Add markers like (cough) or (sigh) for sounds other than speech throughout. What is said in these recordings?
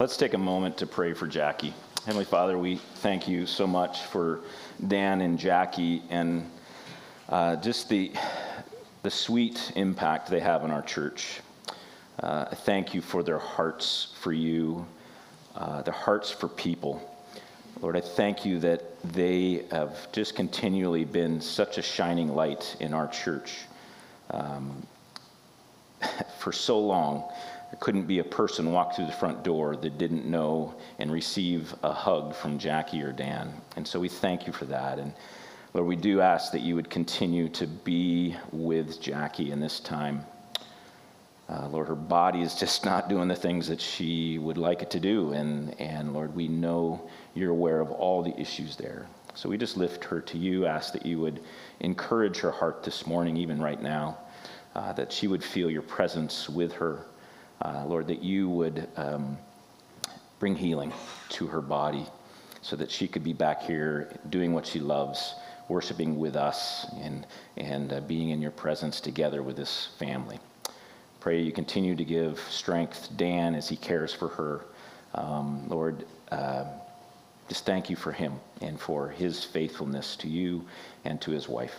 Let's take a moment to pray for Jackie. Heavenly Father, we thank you so much for Dan and Jackie and uh, just the, the sweet impact they have in our church. Uh, thank you for their hearts for you, uh, their hearts for people. Lord, I thank you that they have just continually been such a shining light in our church. Um, (laughs) for so long, there couldn't be a person walk through the front door that didn't know and receive a hug from Jackie or Dan. And so we thank you for that. And Lord, we do ask that you would continue to be with Jackie in this time. Uh, Lord, her body is just not doing the things that she would like it to do. And, and Lord, we know you're aware of all the issues there. So we just lift her to you, ask that you would encourage her heart this morning, even right now, uh, that she would feel your presence with her uh, Lord, that you would um, bring healing to her body so that she could be back here doing what she loves, worshiping with us, and, and uh, being in your presence together with this family. Pray you continue to give strength to Dan as he cares for her. Um, Lord, uh, just thank you for him and for his faithfulness to you and to his wife.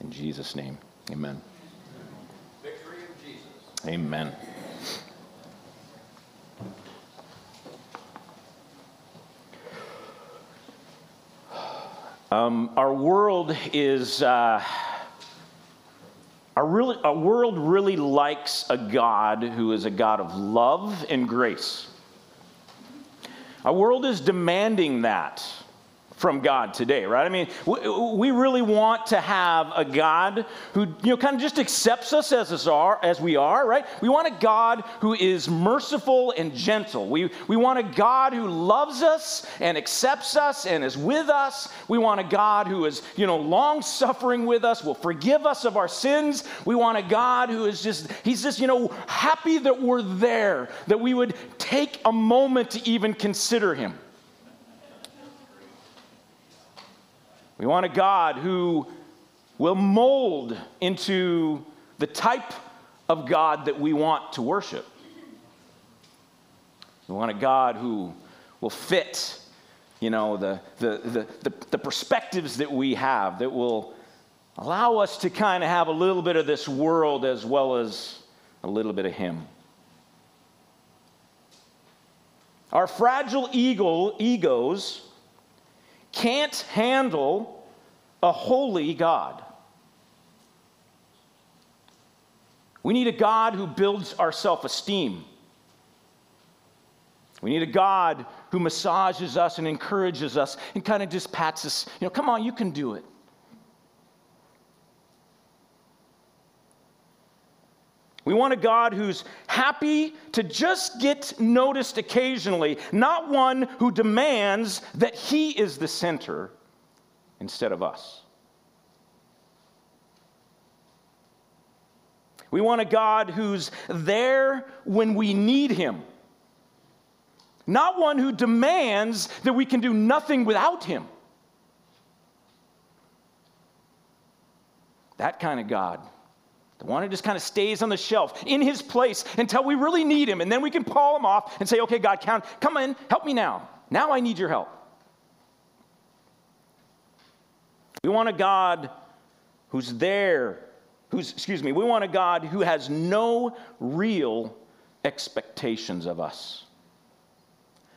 In Jesus' name, amen. Victory in Jesus. Amen. Um, our world is, uh, really, our world really likes a God who is a God of love and grace. Our world is demanding that from God today, right? I mean, we really want to have a God who, you know, kind of just accepts us as, us are, as we are, right? We want a God who is merciful and gentle. We, we want a God who loves us and accepts us and is with us. We want a God who is, you know, long suffering with us, will forgive us of our sins. We want a God who is just, he's just, you know, happy that we're there, that we would take a moment to even consider him. We want a God who will mold into the type of God that we want to worship. We want a God who will fit, you know, the, the, the, the, perspectives that we have, that will allow us to kind of have a little bit of this world as well as a little bit of Him. Our fragile ego, egos can't handle a holy God. We need a God who builds our self esteem. We need a God who massages us and encourages us and kind of just pats us, you know, come on, you can do it. We want a God who's happy to just get noticed occasionally, not one who demands that he is the center instead of us. We want a God who's there when we need him, not one who demands that we can do nothing without him. That kind of God the one who just kind of stays on the shelf in his place until we really need him. And then we can pull him off and say, okay, God, count, come in, help me now. Now I need your help. We want a God who's there, who's, excuse me, we want a God who has no real expectations of us,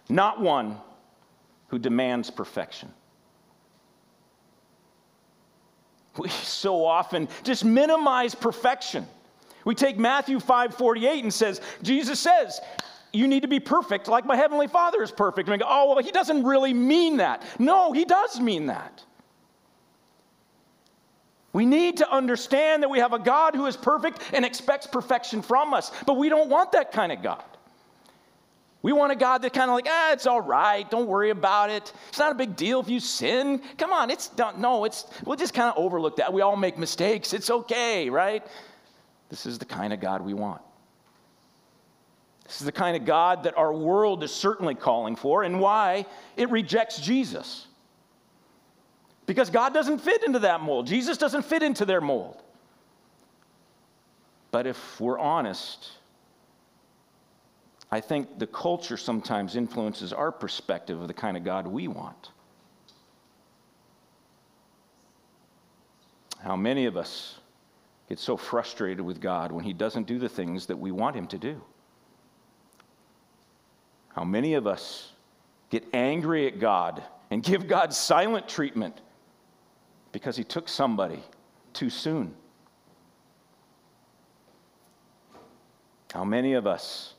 not one who demands perfection. We so often just minimize perfection. We take Matthew 5 48 and says, Jesus says, you need to be perfect like my heavenly father is perfect. And we go, oh, well, he doesn't really mean that. No, he does mean that. We need to understand that we have a God who is perfect and expects perfection from us, but we don't want that kind of God. We want a God that kind of like, ah, it's all right. Don't worry about it. It's not a big deal if you sin. Come on, it's not, no, it's, we'll just kind of overlook that. We all make mistakes. It's okay, right? This is the kind of God we want. This is the kind of God that our world is certainly calling for, and why it rejects Jesus. Because God doesn't fit into that mold, Jesus doesn't fit into their mold. But if we're honest, I think the culture sometimes influences our perspective of the kind of God we want. How many of us get so frustrated with God when He doesn't do the things that we want Him to do? How many of us get angry at God and give God silent treatment because He took somebody too soon? How many of us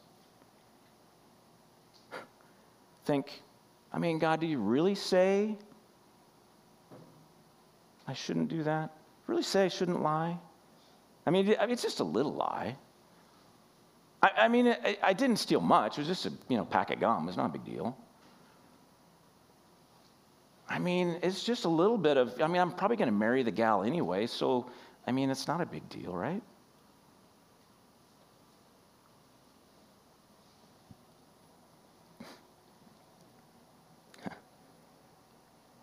think, I mean, God, do you really say I shouldn't do that? Really say I shouldn't lie? I mean, it's just a little lie. I, I mean, I, I, didn't steal much. It was just a you know pack of gum. It's not a big deal. I mean, it's just a little bit of. I mean, I'm probably going to marry the gal anyway, so I mean, it's not a big deal, right?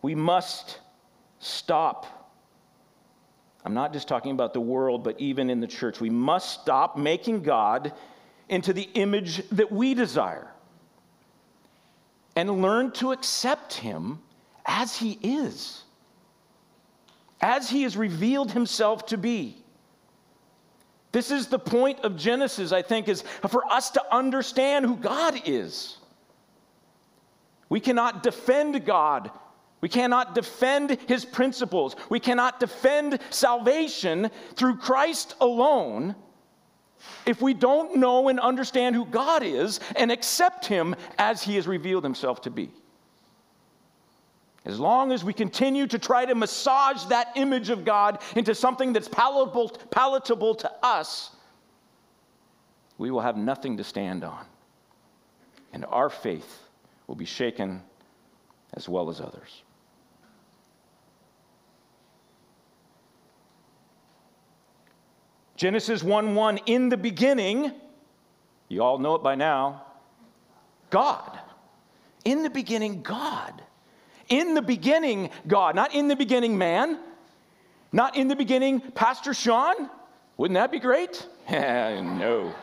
We must stop. I'm not just talking about the world, but even in the church. We must stop making God into the image that we desire and learn to accept Him as He is, as He has revealed Himself to be. This is the point of Genesis, I think, is for us to understand who God is. We cannot defend God we cannot defend his principles. We cannot defend salvation through Christ alone if we don't know and understand who God is and accept him as he has revealed himself to be. As long as we continue to try to massage that image of God into something that's palatable, palatable to us, we will have nothing to stand on. And our faith will be shaken as well as others. Genesis 1 1, in the beginning, you all know it by now, God. In the beginning, God. In the beginning, God. Not in the beginning, man. Not in the beginning, Pastor Sean. Wouldn't that be great? (laughs) no.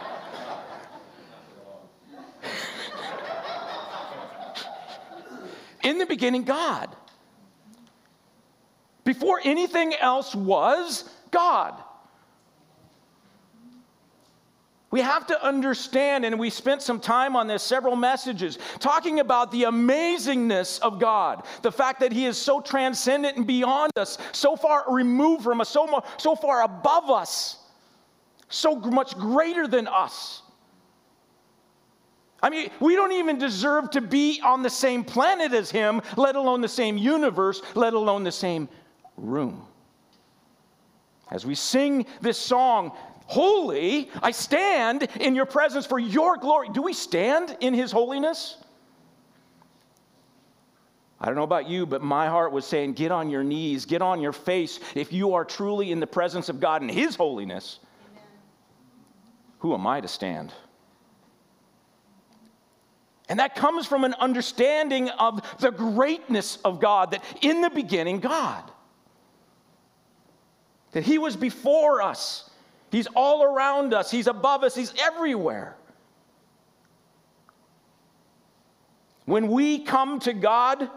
(laughs) in the beginning, God. Before anything else was, God. We have to understand, and we spent some time on this, several messages, talking about the amazingness of God. The fact that He is so transcendent and beyond us, so far removed from us, so, so far above us, so much greater than us. I mean, we don't even deserve to be on the same planet as Him, let alone the same universe, let alone the same room. As we sing this song, Holy, I stand in your presence for your glory. Do we stand in his holiness? I don't know about you, but my heart was saying, get on your knees, get on your face if you are truly in the presence of God and his holiness. Amen. Who am I to stand? And that comes from an understanding of the greatness of God, that in the beginning, God, that He was before us, He's all around us, He's above us, He's everywhere. When we come to God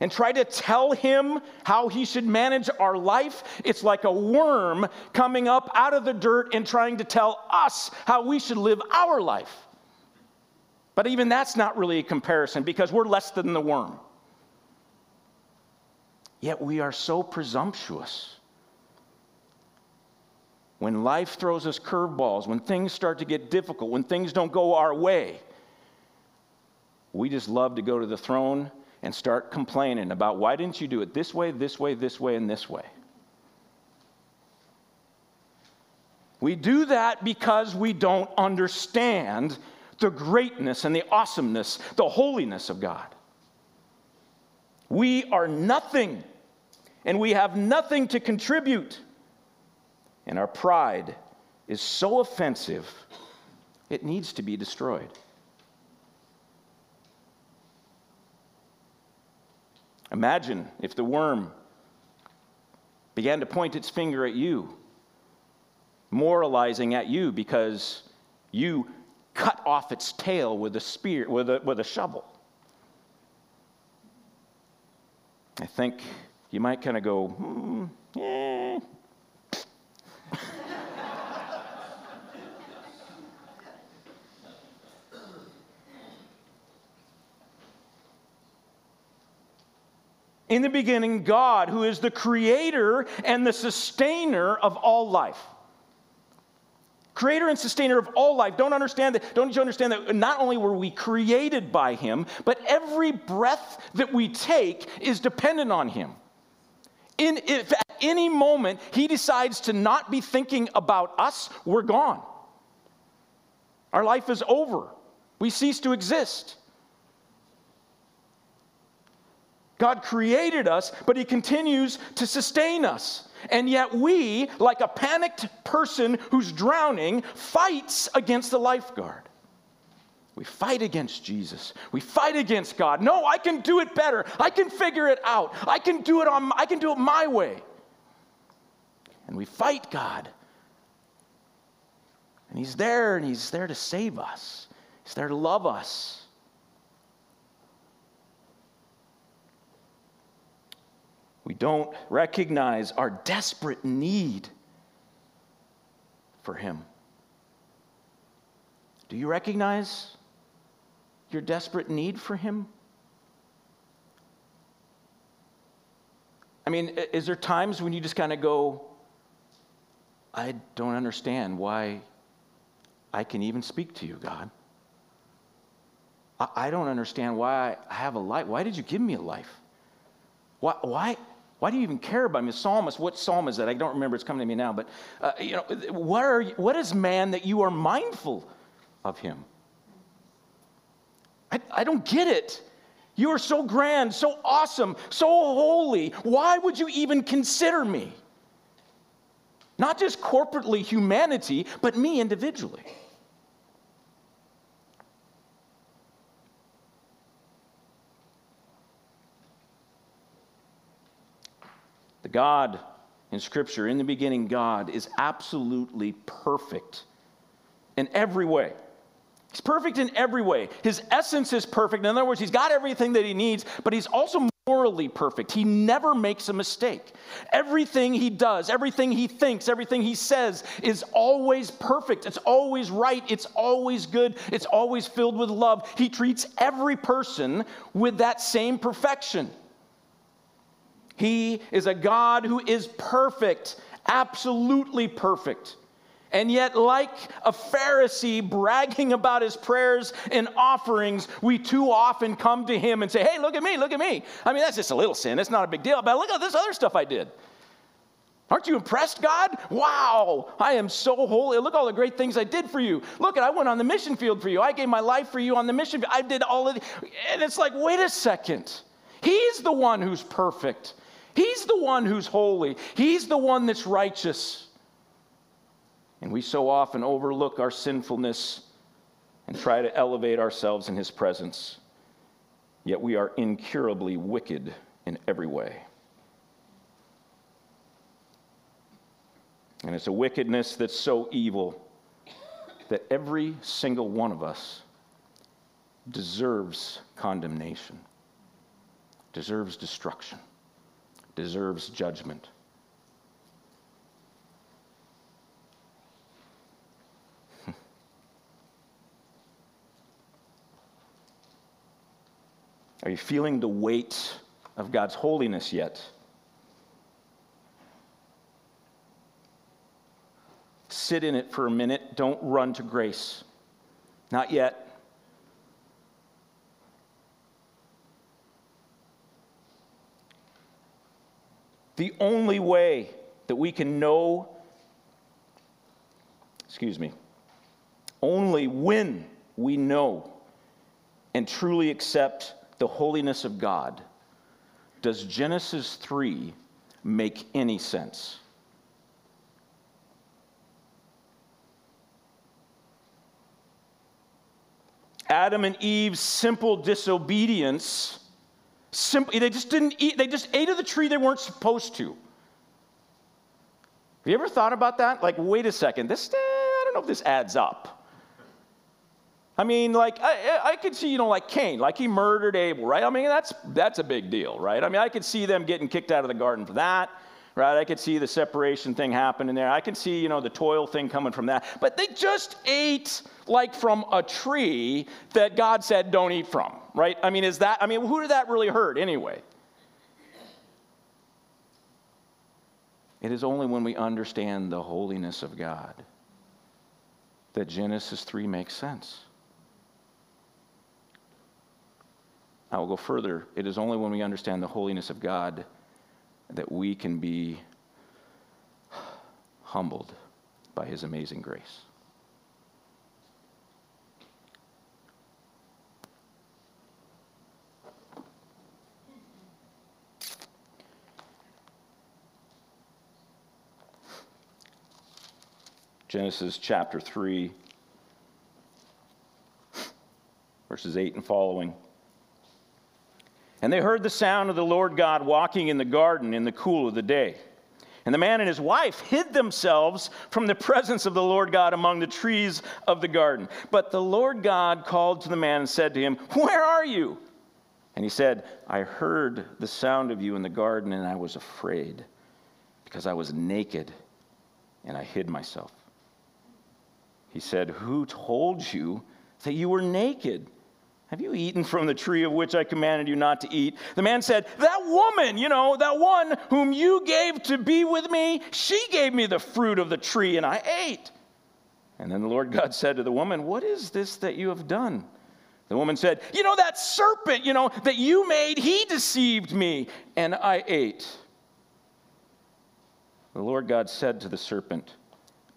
and try to tell Him how He should manage our life, it's like a worm coming up out of the dirt and trying to tell us how we should live our life. But even that's not really a comparison because we're less than the worm. Yet we are so presumptuous when life throws us curveballs, when things start to get difficult, when things don't go our way, we just love to go to the throne and start complaining about why didn't you do it this way, this way, this way, and this way. We do that because we don't understand the greatness and the awesomeness, the holiness of God. We are nothing, and we have nothing to contribute and our pride is so offensive, it needs to be destroyed. Imagine if the worm began to point its finger at you, moralizing at you because you cut off its tail with a spear, with a, with a shovel. I think you might kind of go, hmm, eh. In the beginning, God, who is the creator and the sustainer of all life. Creator and sustainer of all life. Don't understand that, don't you understand that not only were we created by him, but every breath that we take is dependent on him. In, if at any moment he decides to not be thinking about us, we're gone. Our life is over. We cease to exist. God created us, but He continues to sustain us. And yet, we, like a panicked person who's drowning, fights against the lifeguard. We fight against Jesus. We fight against God. No, I can do it better. I can figure it out. I can do it on I can do it my way. And we fight God. And he's there and he's there to save us. He's there to love us. We don't recognize our desperate need for Him. Do you recognize your desperate need for Him? I mean, is there times when you just kind of go, I don't understand why I can even speak to you, God? I don't understand why I have a life. Why did you give me a life? Why, why, why do you even care about me? Psalmist, what psalm is that? I don't remember. It's coming to me now. But uh, you know, what, are, what is man that you are mindful of him? I, I don't get it. You are so grand, so awesome, so holy. Why would you even consider me? Not just corporately, humanity, but me individually. God in Scripture, in the beginning, God is absolutely perfect in every way. He's perfect in every way. His essence is perfect. In other words, he's got everything that he needs, but he's also morally perfect. He never makes a mistake. Everything he does, everything he thinks, everything he says is always perfect. It's always right. It's always good. It's always filled with love. He treats every person with that same perfection. He is a God who is perfect, absolutely perfect. And yet, like a Pharisee bragging about his prayers and offerings, we too often come to him and say, Hey, look at me, look at me. I mean, that's just a little sin. It's not a big deal. But look at this other stuff I did. Aren't you impressed, God? Wow, I am so holy. Look at all the great things I did for you. Look, I went on the mission field for you. I gave my life for you on the mission field. I did all of it. And it's like, wait a second. He's the one who's perfect. He's the one who's holy, He's the one that's righteous. And we so often overlook our sinfulness and try to elevate ourselves in His presence. Yet we are incurably wicked in every way. And it's a wickedness that's so evil that every single one of us deserves condemnation, deserves destruction deserves judgment. (laughs) Are you feeling the weight of God's holiness yet? Sit in it for a minute. Don't run to grace. Not yet. The only way that we can know, excuse me, only when we know and truly accept the holiness of God does Genesis 3 make any sense. Adam and Eve's simple disobedience Simply, they just didn't eat, they just ate of the tree they weren't supposed to. Have you ever thought about that? Like, wait a second, this, eh, I don't know if this adds up. I mean, like, I, I could see, you know, like Cain, like he murdered Abel, right? I mean, that's, that's a big deal, right? I mean, I could see them getting kicked out of the garden for that, right? I could see the separation thing happening there. I can see, you know, the toil thing coming from that. But they just ate, like, from a tree that God said don't eat from, right? I mean, is that, I mean, who did that really hurt anyway? It is only when we understand the holiness of God that Genesis 3 makes sense. I will go further. It is only when we understand the holiness of God that we can be humbled by his amazing grace. Genesis chapter 3, verses 8 and following. And they heard the sound of the Lord God walking in the garden in the cool of the day. And the man and his wife hid themselves from the (laughs) presence of the Lord God among the trees of the garden. But the Lord God called to the man and said to him, Where are you? And he said, I heard the sound of you in the garden, and I was afraid, because I was naked, and I hid myself. He said, Who told you that you were naked? Have you eaten from the tree of which I commanded you not to eat? The man said, That woman, you know, that one whom you gave to be with me, she gave me the fruit of the tree and I ate. And then the Lord (laughs) God said to the woman, What is this that you have done? The woman said, You know, that serpent, you know, that you made, he deceived me and I ate. The Lord God said to the serpent,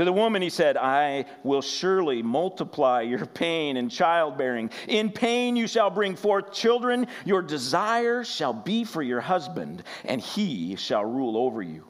To the woman, he said, I will surely multiply your pain in childbearing. In pain you shall bring forth children. Your desire shall be for your husband, and he shall rule over you.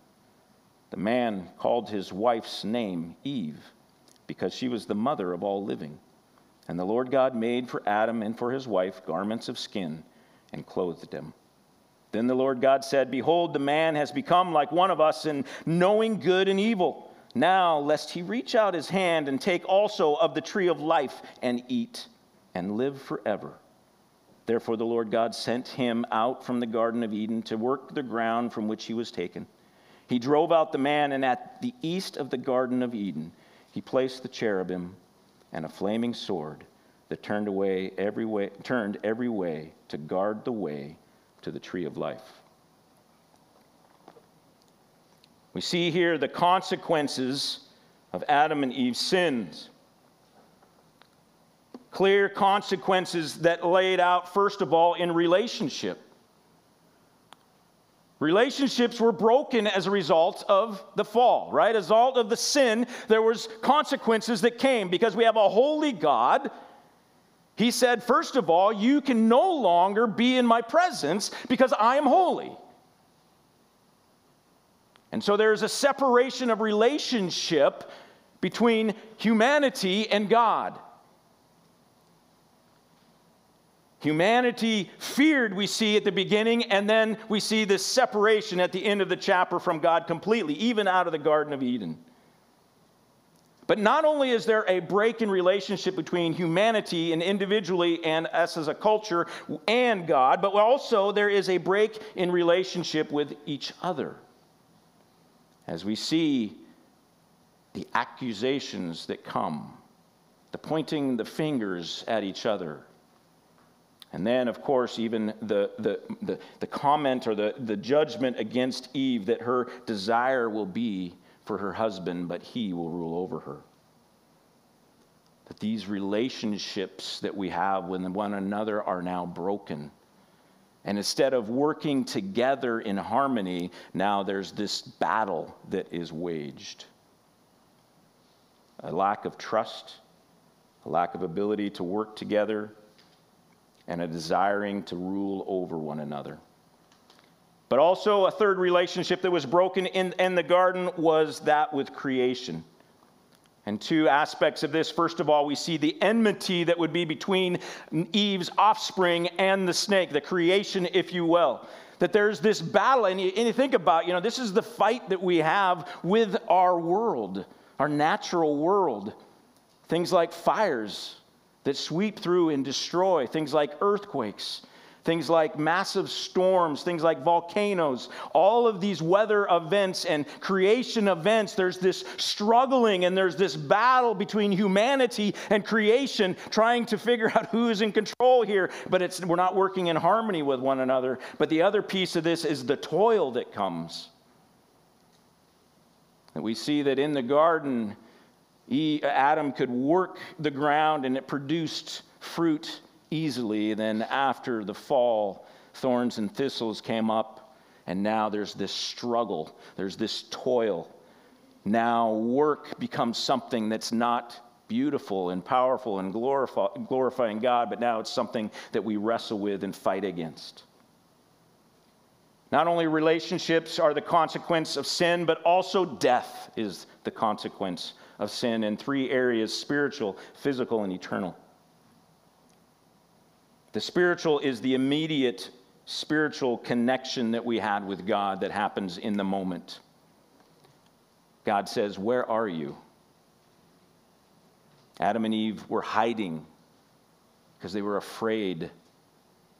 The man called his wife's name Eve because she was the mother of all living. And the Lord God made for Adam and for his wife garments of skin and clothed them. Then the Lord God said, Behold, the man has become like one of us in knowing good and evil. Now, lest he reach out his hand and take also of the tree of life and eat and live forever. Therefore, the Lord God sent him out from the Garden of Eden to work the ground from which he was taken. He drove out the man, and at the east of the Garden of Eden, he placed the cherubim and a flaming sword that turned away every way, turned every way to guard the way to the tree of life. We see here the consequences of Adam and Eve's sins. Clear consequences that laid out, first of all, in relationship. Relationships were broken as a result of the fall, right? As a result of the sin, there was consequences that came because we have a holy God. He said, first of all, you can no longer be in my presence because I am holy. And so there's a separation of relationship between humanity and God. Humanity feared, we see at the beginning, and then we see this separation at the end of the chapter from God completely, even out of the Garden of Eden. But not only is there a break in relationship between humanity and individually and us as a culture and God, but also there is a break in relationship with each other. As we see the accusations that come, the pointing the fingers at each other and then, of course, even the, the, the, the, comment or the, the judgment against Eve that her desire will be for for her husband, but he will rule over her. That these relationships that we have with one another are now broken. And instead of working together in harmony, now there's this battle that is waged. A lack of trust, a lack of ability to work together, and a desiring to rule over one another. But also, a third relationship that was broken in, in the garden was that with creation. And two aspects of this. First of all, we see the enmity that would be between Eve's offspring and the snake, the creation, if you will. That there's this battle, and you, and you think about, you know, this is the fight that we have with our world, our natural world. Things like fires that sweep through and destroy, things like earthquakes, things like massive storms, things like volcanoes, all of these weather events and creation events, there's this struggling and there's this battle between humanity and creation trying to figure out who is in control here. But it's, we're not working in harmony with one another. But the other piece of this is the toil that comes. And we see that in the garden, Adam could work the ground and it produced fruit easily. Then, after the fall, thorns and thistles came up, and now there's this struggle, there's this toil. Now, work becomes something that's not beautiful and powerful and glorify, glorifying God, but now it's something that we wrestle with and fight against. Not only relationships are the consequence of sin, but also death is the consequence of sin in three areas spiritual, physical, and eternal. The spiritual is the immediate spiritual connection that we had with God that happens in the moment. God says, Where are you? Adam and Eve were hiding because they were afraid,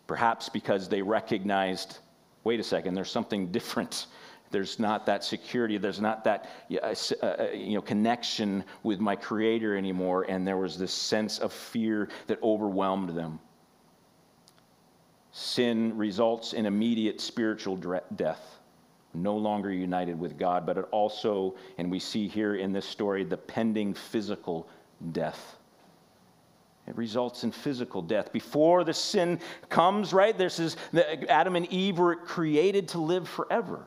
perhaps because they recognized wait a second, there's something different. There's not that security. There's not that uh, uh, you know, connection with my Creator anymore. And there was this sense of fear that overwhelmed them. Sin results in immediate spiritual death, no longer united with God, but it also, and we see here in this story, the pending physical death. It results in physical death. Before the sin comes, right? This is Adam and Eve were created to live forever.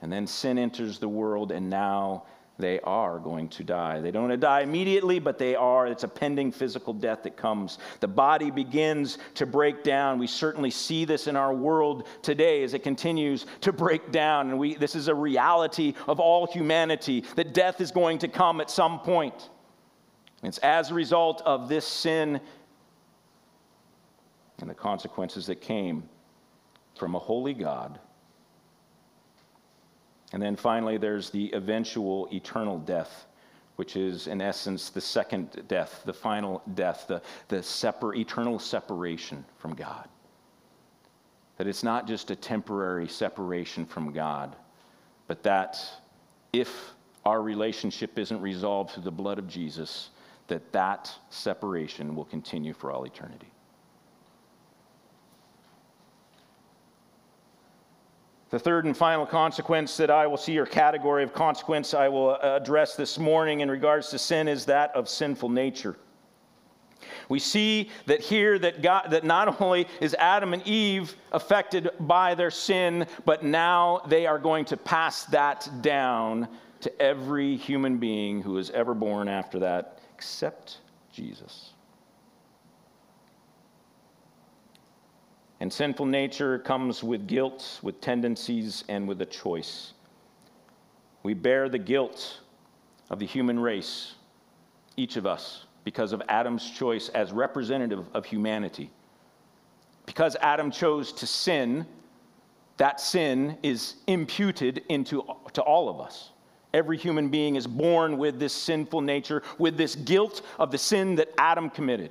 And then sin enters the world, and now they are going to die. They don't die immediately, but they are. It's a pending physical death that comes. The body begins to break down. We certainly see this in our world today as it continues to break down. And we, this is a reality of all humanity that death is going to come at some point. It's as a result of this sin and the consequences that came from a holy God and then finally, there's the eventual eternal death, which is, in essence, the second death, the final death, the, the separ- eternal separation from God. That it's not just a temporary separation from God, but that if our relationship isn't resolved through the blood of Jesus, that that separation will continue for all eternity. The third and final consequence that I will see, or category of consequence I will uh, address this morning in regards to sin, is that of sinful nature. We see that here that God that not only is Adam and Eve affected by their sin, but now they are going to pass that down to every human being who is ever born after that, except Jesus. And sinful nature comes with guilt, with tendencies, and with a choice. We bear the guilt of the human race, each of us, because of Adam's choice as representative of humanity. Because Adam chose to sin, that sin is imputed into to all of us. Every human being is born with this sinful nature, with this guilt of the sin that Adam committed.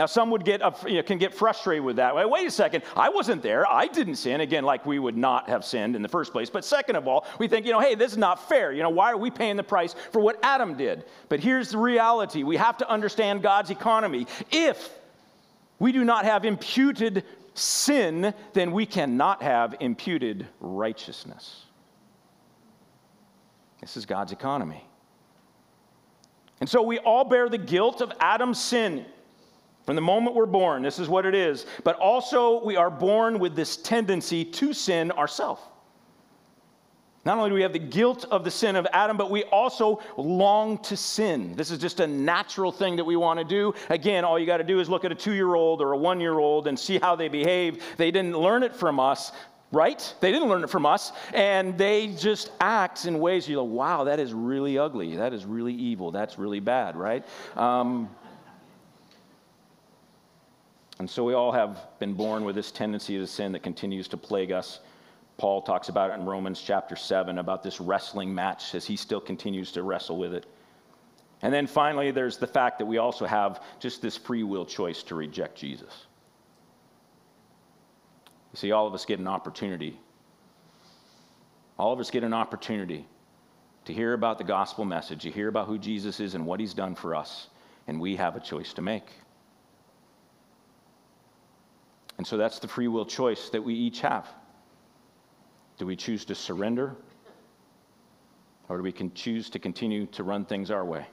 Now, some would get, uh, you know, can get frustrated with that. Wait a second, I wasn't there. I didn't sin. Again, like we would not have sinned in the first place. But second of all, we think, you know, hey, this is not fair. You know, why are we paying the price for what Adam did? But here's the reality we have to understand God's economy. If we do not have imputed sin, then we cannot have imputed righteousness. This is God's economy. And so we all bear the guilt of Adam's sin from the moment we're born. This is what it is. But also, we are born with this tendency to sin ourselves. Not only do we have the guilt of the sin of Adam, but we also long to sin. This is just a natural thing that we want to do. Again, all you got to do is look at a two year old or a one year old and see how they behave. They didn't learn it from us, right? They didn't learn it from us, and they just act in ways you're like, wow, that is really ugly. That is really evil. That's really bad, right? Um, and so we all have been born with this tendency to sin that continues to plague us. Paul talks about it in Romans chapter 7 about this wrestling match as he still continues to wrestle with it. And then finally, there's the fact that we also have just this free will choice to reject Jesus. You see, all of us get an opportunity. All of us get an opportunity to hear about the gospel message, to hear about who Jesus is and what he's done for us, and we have a choice to make. And so that's the free will choice that we each have. Do we choose to surrender? Or do we can choose to continue to run things our way?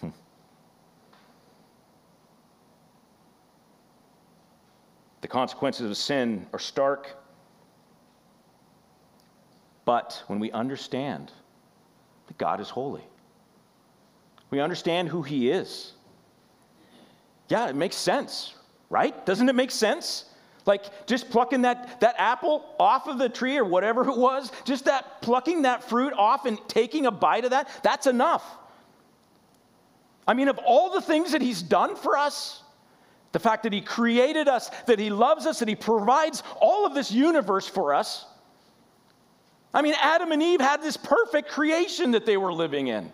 Hmm. The consequences of sin are stark. But when we understand that God is holy, we understand who He is. Yeah, it makes sense, right? Doesn't it make sense? Like just plucking that, that apple off of the tree or whatever it was, just that plucking that fruit off and taking a bite of that, that's enough. I mean, of all the things that he's done for us, the fact that he created us, that he loves us, that he provides all of this universe for us. I mean, Adam and Eve had this perfect creation that they were living in.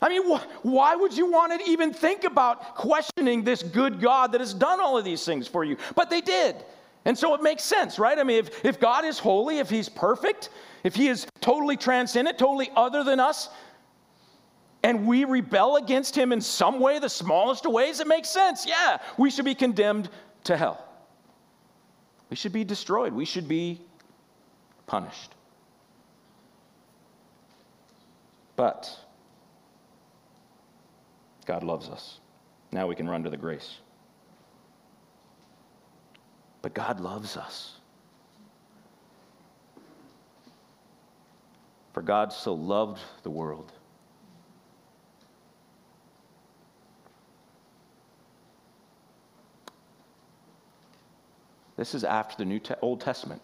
I mean, wh- why would you want to even think about questioning this good God that has done all of these things for you? But they did. And so it makes sense, right? I mean, if, if God is holy, if He's perfect, if He is totally transcendent, totally other than us, and we rebel against Him in some way, the smallest of ways, it makes sense. Yeah, we should be condemned to hell. We should be destroyed. We should be punished. But God loves us. Now we can run to the grace. But God loves us. For God so loved the world. This is after the New Te- Old Testament.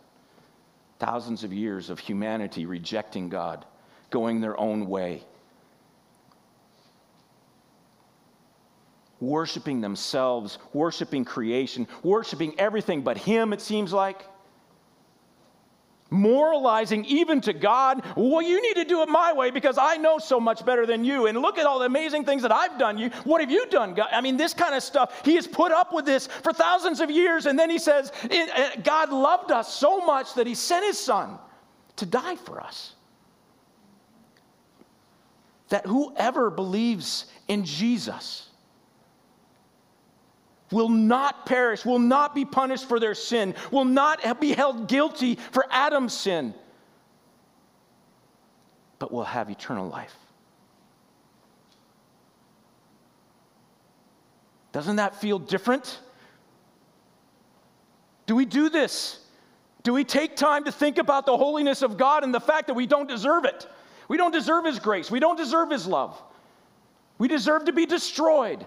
Thousands of years of humanity rejecting God, going their own way worshiping themselves, worshiping creation, worshiping everything but Him, it seems like. Moralizing even to God, well, you need to do it my way because I know so much better than you. And look at all the amazing things that I've done. You, what have you done? God? I mean, this kind of stuff. He has put up with this for thousands of years. And then he says, uh, God loved us so much that he sent his son to die for us. That whoever believes in Jesus will not perish, will not be punished for their sin, will not be held guilty for Adam's sin, but will have eternal life. Doesn't that feel different? Do we do this? Do we take time to think about the holiness of God and the fact that we don't deserve it? We don't deserve His grace. We don't deserve His love. We deserve to be destroyed.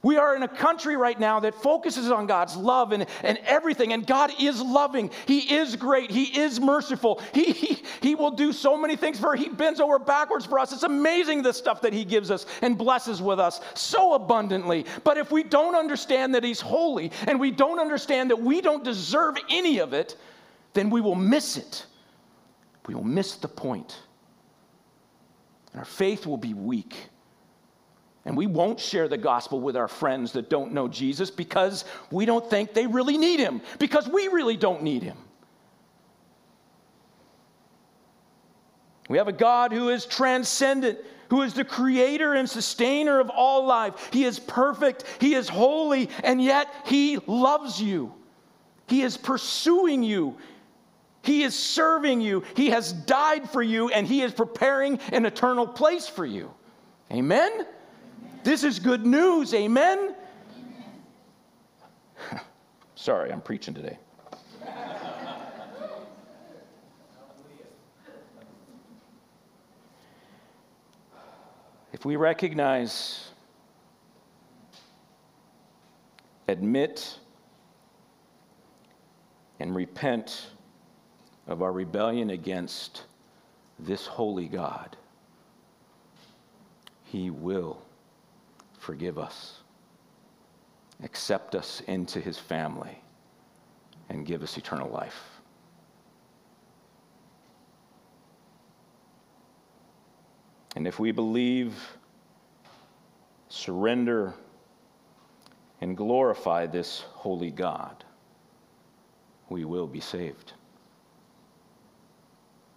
We are in a country right now that focuses on God's love and, and everything. And God is loving. He is great. He is merciful. (laughs) He, he, he will do so many things for He bends over backwards for us. It's amazing the stuff that He gives us and blesses with us so abundantly. But if we don't understand that He's holy and we don't understand that we don't deserve any of it, then we will miss it. We will miss the point. And our faith will be weak. And we won't share the gospel with our friends that don't know Jesus because we don't think they really need him, because we really don't need him. We have a God who is transcendent, who is the creator and sustainer of all life. He is perfect, He is holy, and yet He loves you. He is pursuing you. He is serving you. He has died for you, and He is preparing an eternal place for you. Amen? This is good news. Amen? Amen. (laughs) Sorry, I'm preaching today. if we recognize, admit, and repent of our rebellion against this holy God, He will forgive us, accept us into His family, and give us eternal life. And if we believe, surrender, and glorify this holy God, we will be saved.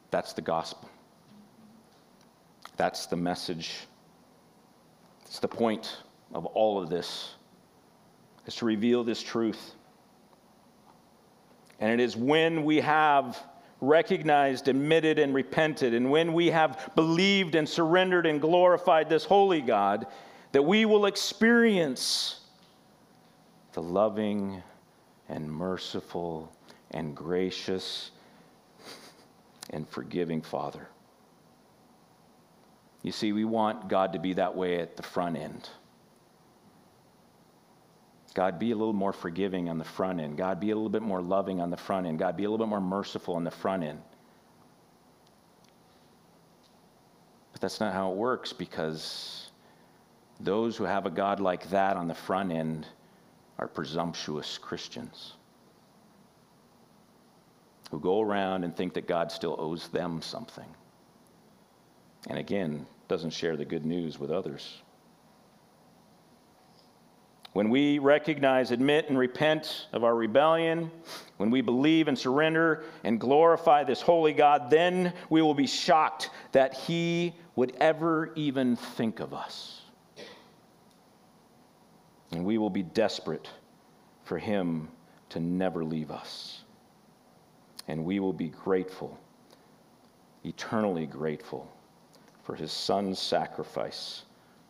That's the gospel. That's the message. It's the point of all of this is to reveal this truth. And it is when we have recognized, admitted, and repented, and when we have believed and surrendered and glorified this holy God, that we will experience the loving and merciful and gracious and forgiving Father. You see, we want God to be that way at the front end. God, be a little more forgiving on the front end. God, be a little bit more loving on the front end. God, be a little bit more merciful on the front end. But that's not how it works because those who have a God like that on the front end are presumptuous Christians who go around and think that God still owes them something. And again, doesn't share the good news with others. When we recognize, admit, and repent of our rebellion, when we believe and surrender and glorify this holy God, then we will be shocked that He would ever even think of us. And we will be desperate for Him to never leave us and we will be grateful, eternally grateful, for his son's sacrifice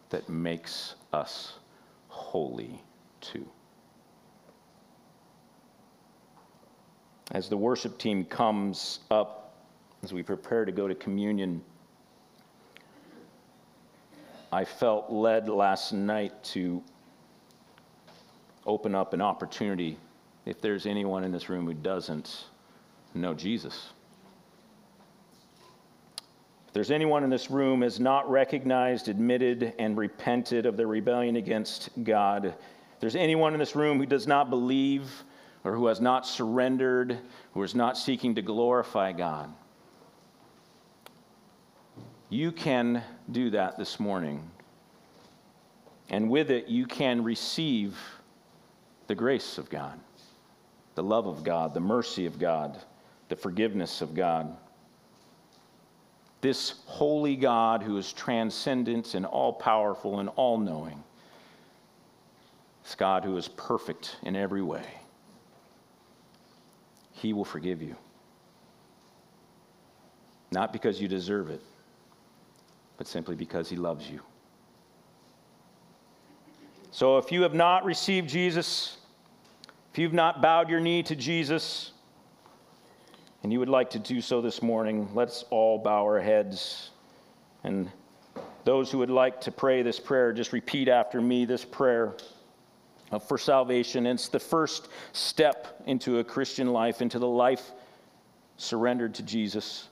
that makes us holy too. As the worship team comes up, as we prepare to go to communion, I felt led last night to open up an opportunity if there's anyone in this room who doesn't know Jesus. If there's anyone in this room has not recognized, admitted, and repented of their rebellion against God, if there's anyone in this room who does not believe or who has not surrendered, who is not seeking to glorify God, you can do that this morning. And with it, you can receive the grace of God, the love of God, the mercy of God the forgiveness of God. This holy God who is transcendent and all powerful and all knowing. This God who is perfect in every way. He will forgive you. Not because you deserve it, but simply because He loves you. So if you have not received Jesus, if you've not bowed your knee to Jesus, and you would like to do so this morning, let's all bow our heads. And those who would like to pray this prayer, just repeat after me this prayer for salvation. It's the first step into a Christian life, into the life surrendered to Jesus.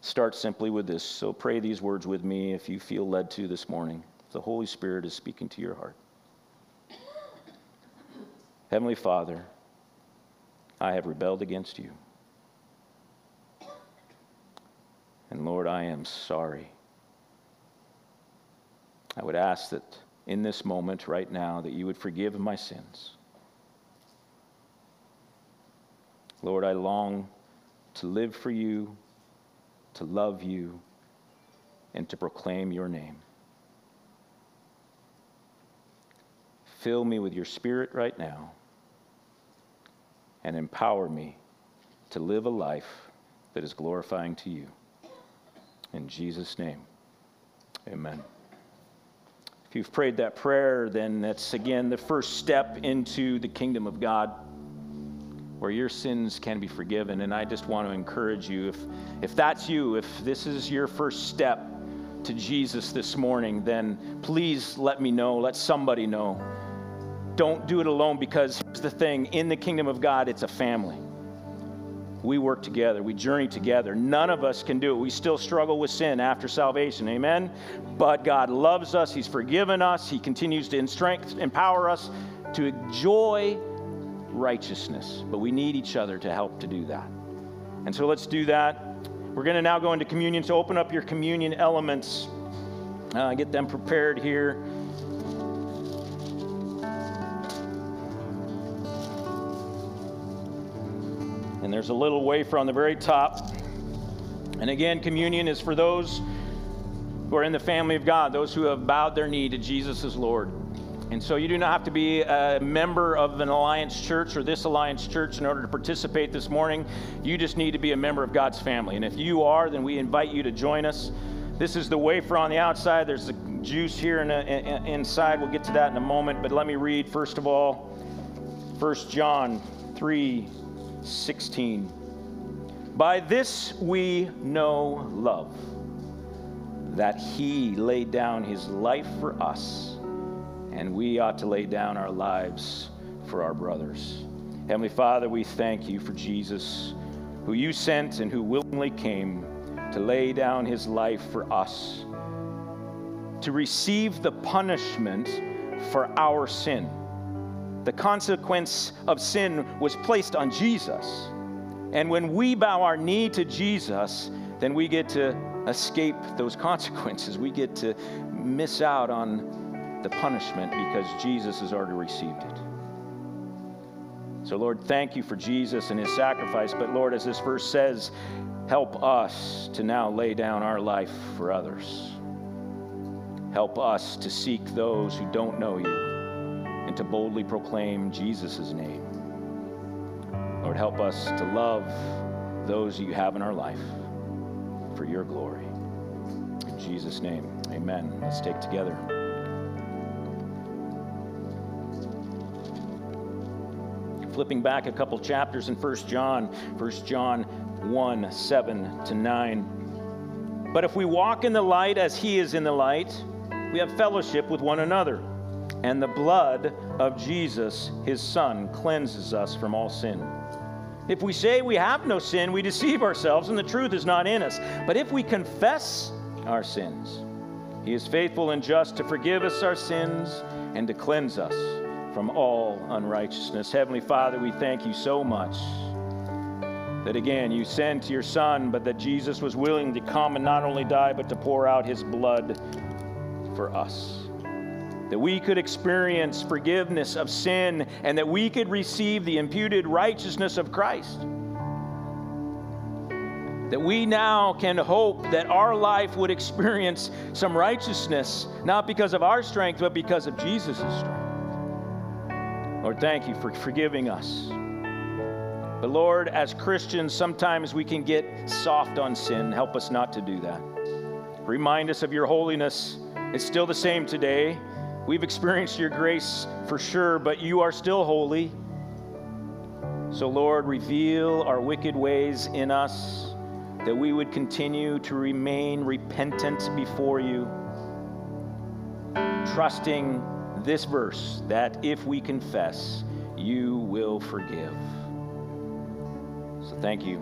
Start simply with this. So pray these words with me if you feel led to this morning. The Holy Spirit is speaking to your heart. Heavenly Father, I have rebelled against you. And Lord, I am sorry. I would ask that in this moment, right now, that you would forgive my sins. Lord, I long to live for you, to love you, and to proclaim your name. Fill me with your spirit right now and empower me to live a life that is glorifying to you. In Jesus' name, amen. If you've prayed that prayer, then that's again the first step into the kingdom of God where your sins can be forgiven. And I just want to encourage you if, if that's you, if this is your first step to Jesus this morning, then please let me know, let somebody know. Don't do it alone because here's the thing in the kingdom of God, it's a family. We work together, we journey together. None of us can do it. We still struggle with sin after salvation, amen? But God loves us, He's forgiven us, He continues to strength, empower us to enjoy righteousness. But we need each other to help to do that. And so let's do that. We're going to now go into communion. So open up your communion elements, uh, get them prepared here. And there's a little wafer on the very top. And again, communion is for those who are in the family of God, those who have bowed their knee to Jesus as Lord. And so you do not have to be a member of an Alliance church or this Alliance church in order to participate this morning. You just need to be a member of God's family. And if you are, then we invite you to join us. This is the wafer on the outside. There's the juice here in, in, inside. We'll get to that in a moment. But let me read, first of all, 1 John 3 16. By this we know love, that he laid down his life for us, and we ought to lay down our lives for our brothers. Heavenly Father, we thank you for Jesus, who you sent and who willingly came to lay down his life for us, to receive the punishment for our sin. The consequence of sin was placed on Jesus. And when we bow our knee to Jesus, then we get to escape those consequences. We get to miss out on the punishment because Jesus has already received it. So, Lord, thank you for Jesus and his sacrifice. But, Lord, as this verse says, help us to now lay down our life for others. Help us to seek those who don't know you and to boldly proclaim Jesus' name. Lord, help us to love those you have in our life for your glory. In Jesus' name, amen. Let's take together. Flipping back a couple chapters in 1 John, 1 John 1 7 to 9. But if we walk in the light as he is in the light, we have fellowship with one another. And the blood of Jesus, his Son, cleanses us from all sin. If we say we have no sin, we deceive ourselves, and the truth is not in us. But if we confess our sins, he is faithful and just to forgive us our sins and to cleanse us from all unrighteousness. Heavenly Father, we thank you so much that again you sent your Son, but that Jesus was willing to come and not only die, but to pour out his blood for us. That we could experience forgiveness of sin and that we could receive the imputed righteousness of Christ. That we now can hope that our life would experience some righteousness, not because of our strength, but because of Jesus' strength. Lord, thank you for forgiving us. But Lord, as Christians, sometimes we can get soft on sin. Help us not to do that. Remind us of your holiness. It's still the same today. We've experienced your grace for sure, but you are still holy. So, Lord, reveal our wicked ways in us, that we would continue to remain repentant before you, trusting this verse that if we confess, you will forgive. So, thank you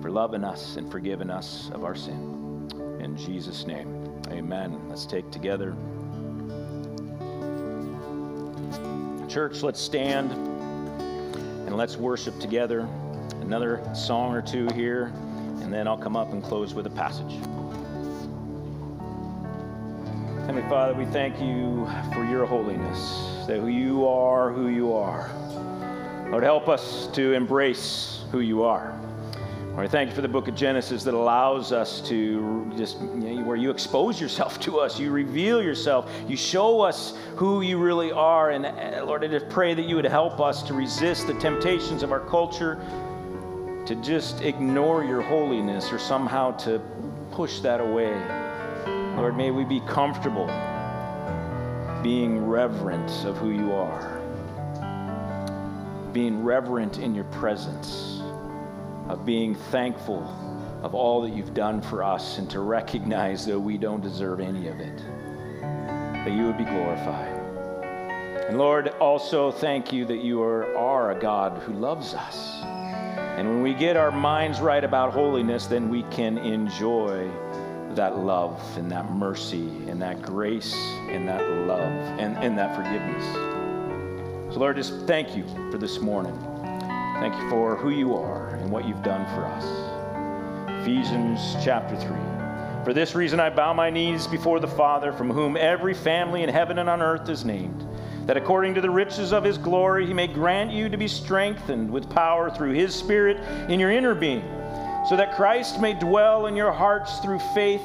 for loving us and forgiving us of our sin. In Jesus' name, amen. Let's take together. Church, let's stand and let's worship together. Another song or two here, and then I'll come up and close with a passage. Heavenly Father, we thank you for your holiness, that who you are, who you are. Lord, help us to embrace who you are. Lord, thank you for the book of Genesis that allows us to just, you know, where you expose yourself to us, you reveal yourself, you show us who you really are. And uh, Lord, I just pray that you would help us to resist the temptations of our culture, to to just ignore your holiness or somehow to push that away. Lord, may we be comfortable being reverent of who you are, being reverent in your presence, of being thankful of all that you've done for us, and to recognize, though we don't deserve any of it, that you would be glorified. And Lord, also thank you that you are, are a God who loves us. And when we get our minds right about holiness, then we can enjoy that love and that mercy and that grace and that love and, and that forgiveness. So, Lord, just thank you for this morning. Thank you for who you are and what you've done for us. Ephesians chapter 3. For this reason, I bow my knees before the Father, from whom every family in heaven and on earth is named, that according to the riches of his glory, he may grant you to be strengthened with power through his Spirit in your inner being so that Christ may dwell in your hearts through faith,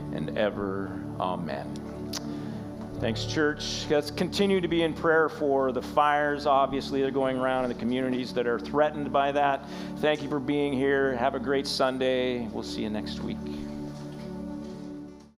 and ever. Amen. Thanks, church. Let's continue to be in prayer for the fires, obviously, that are going around in the communities that are threatened by that. Thank you for being here. Have a great Sunday. We'll see you next week.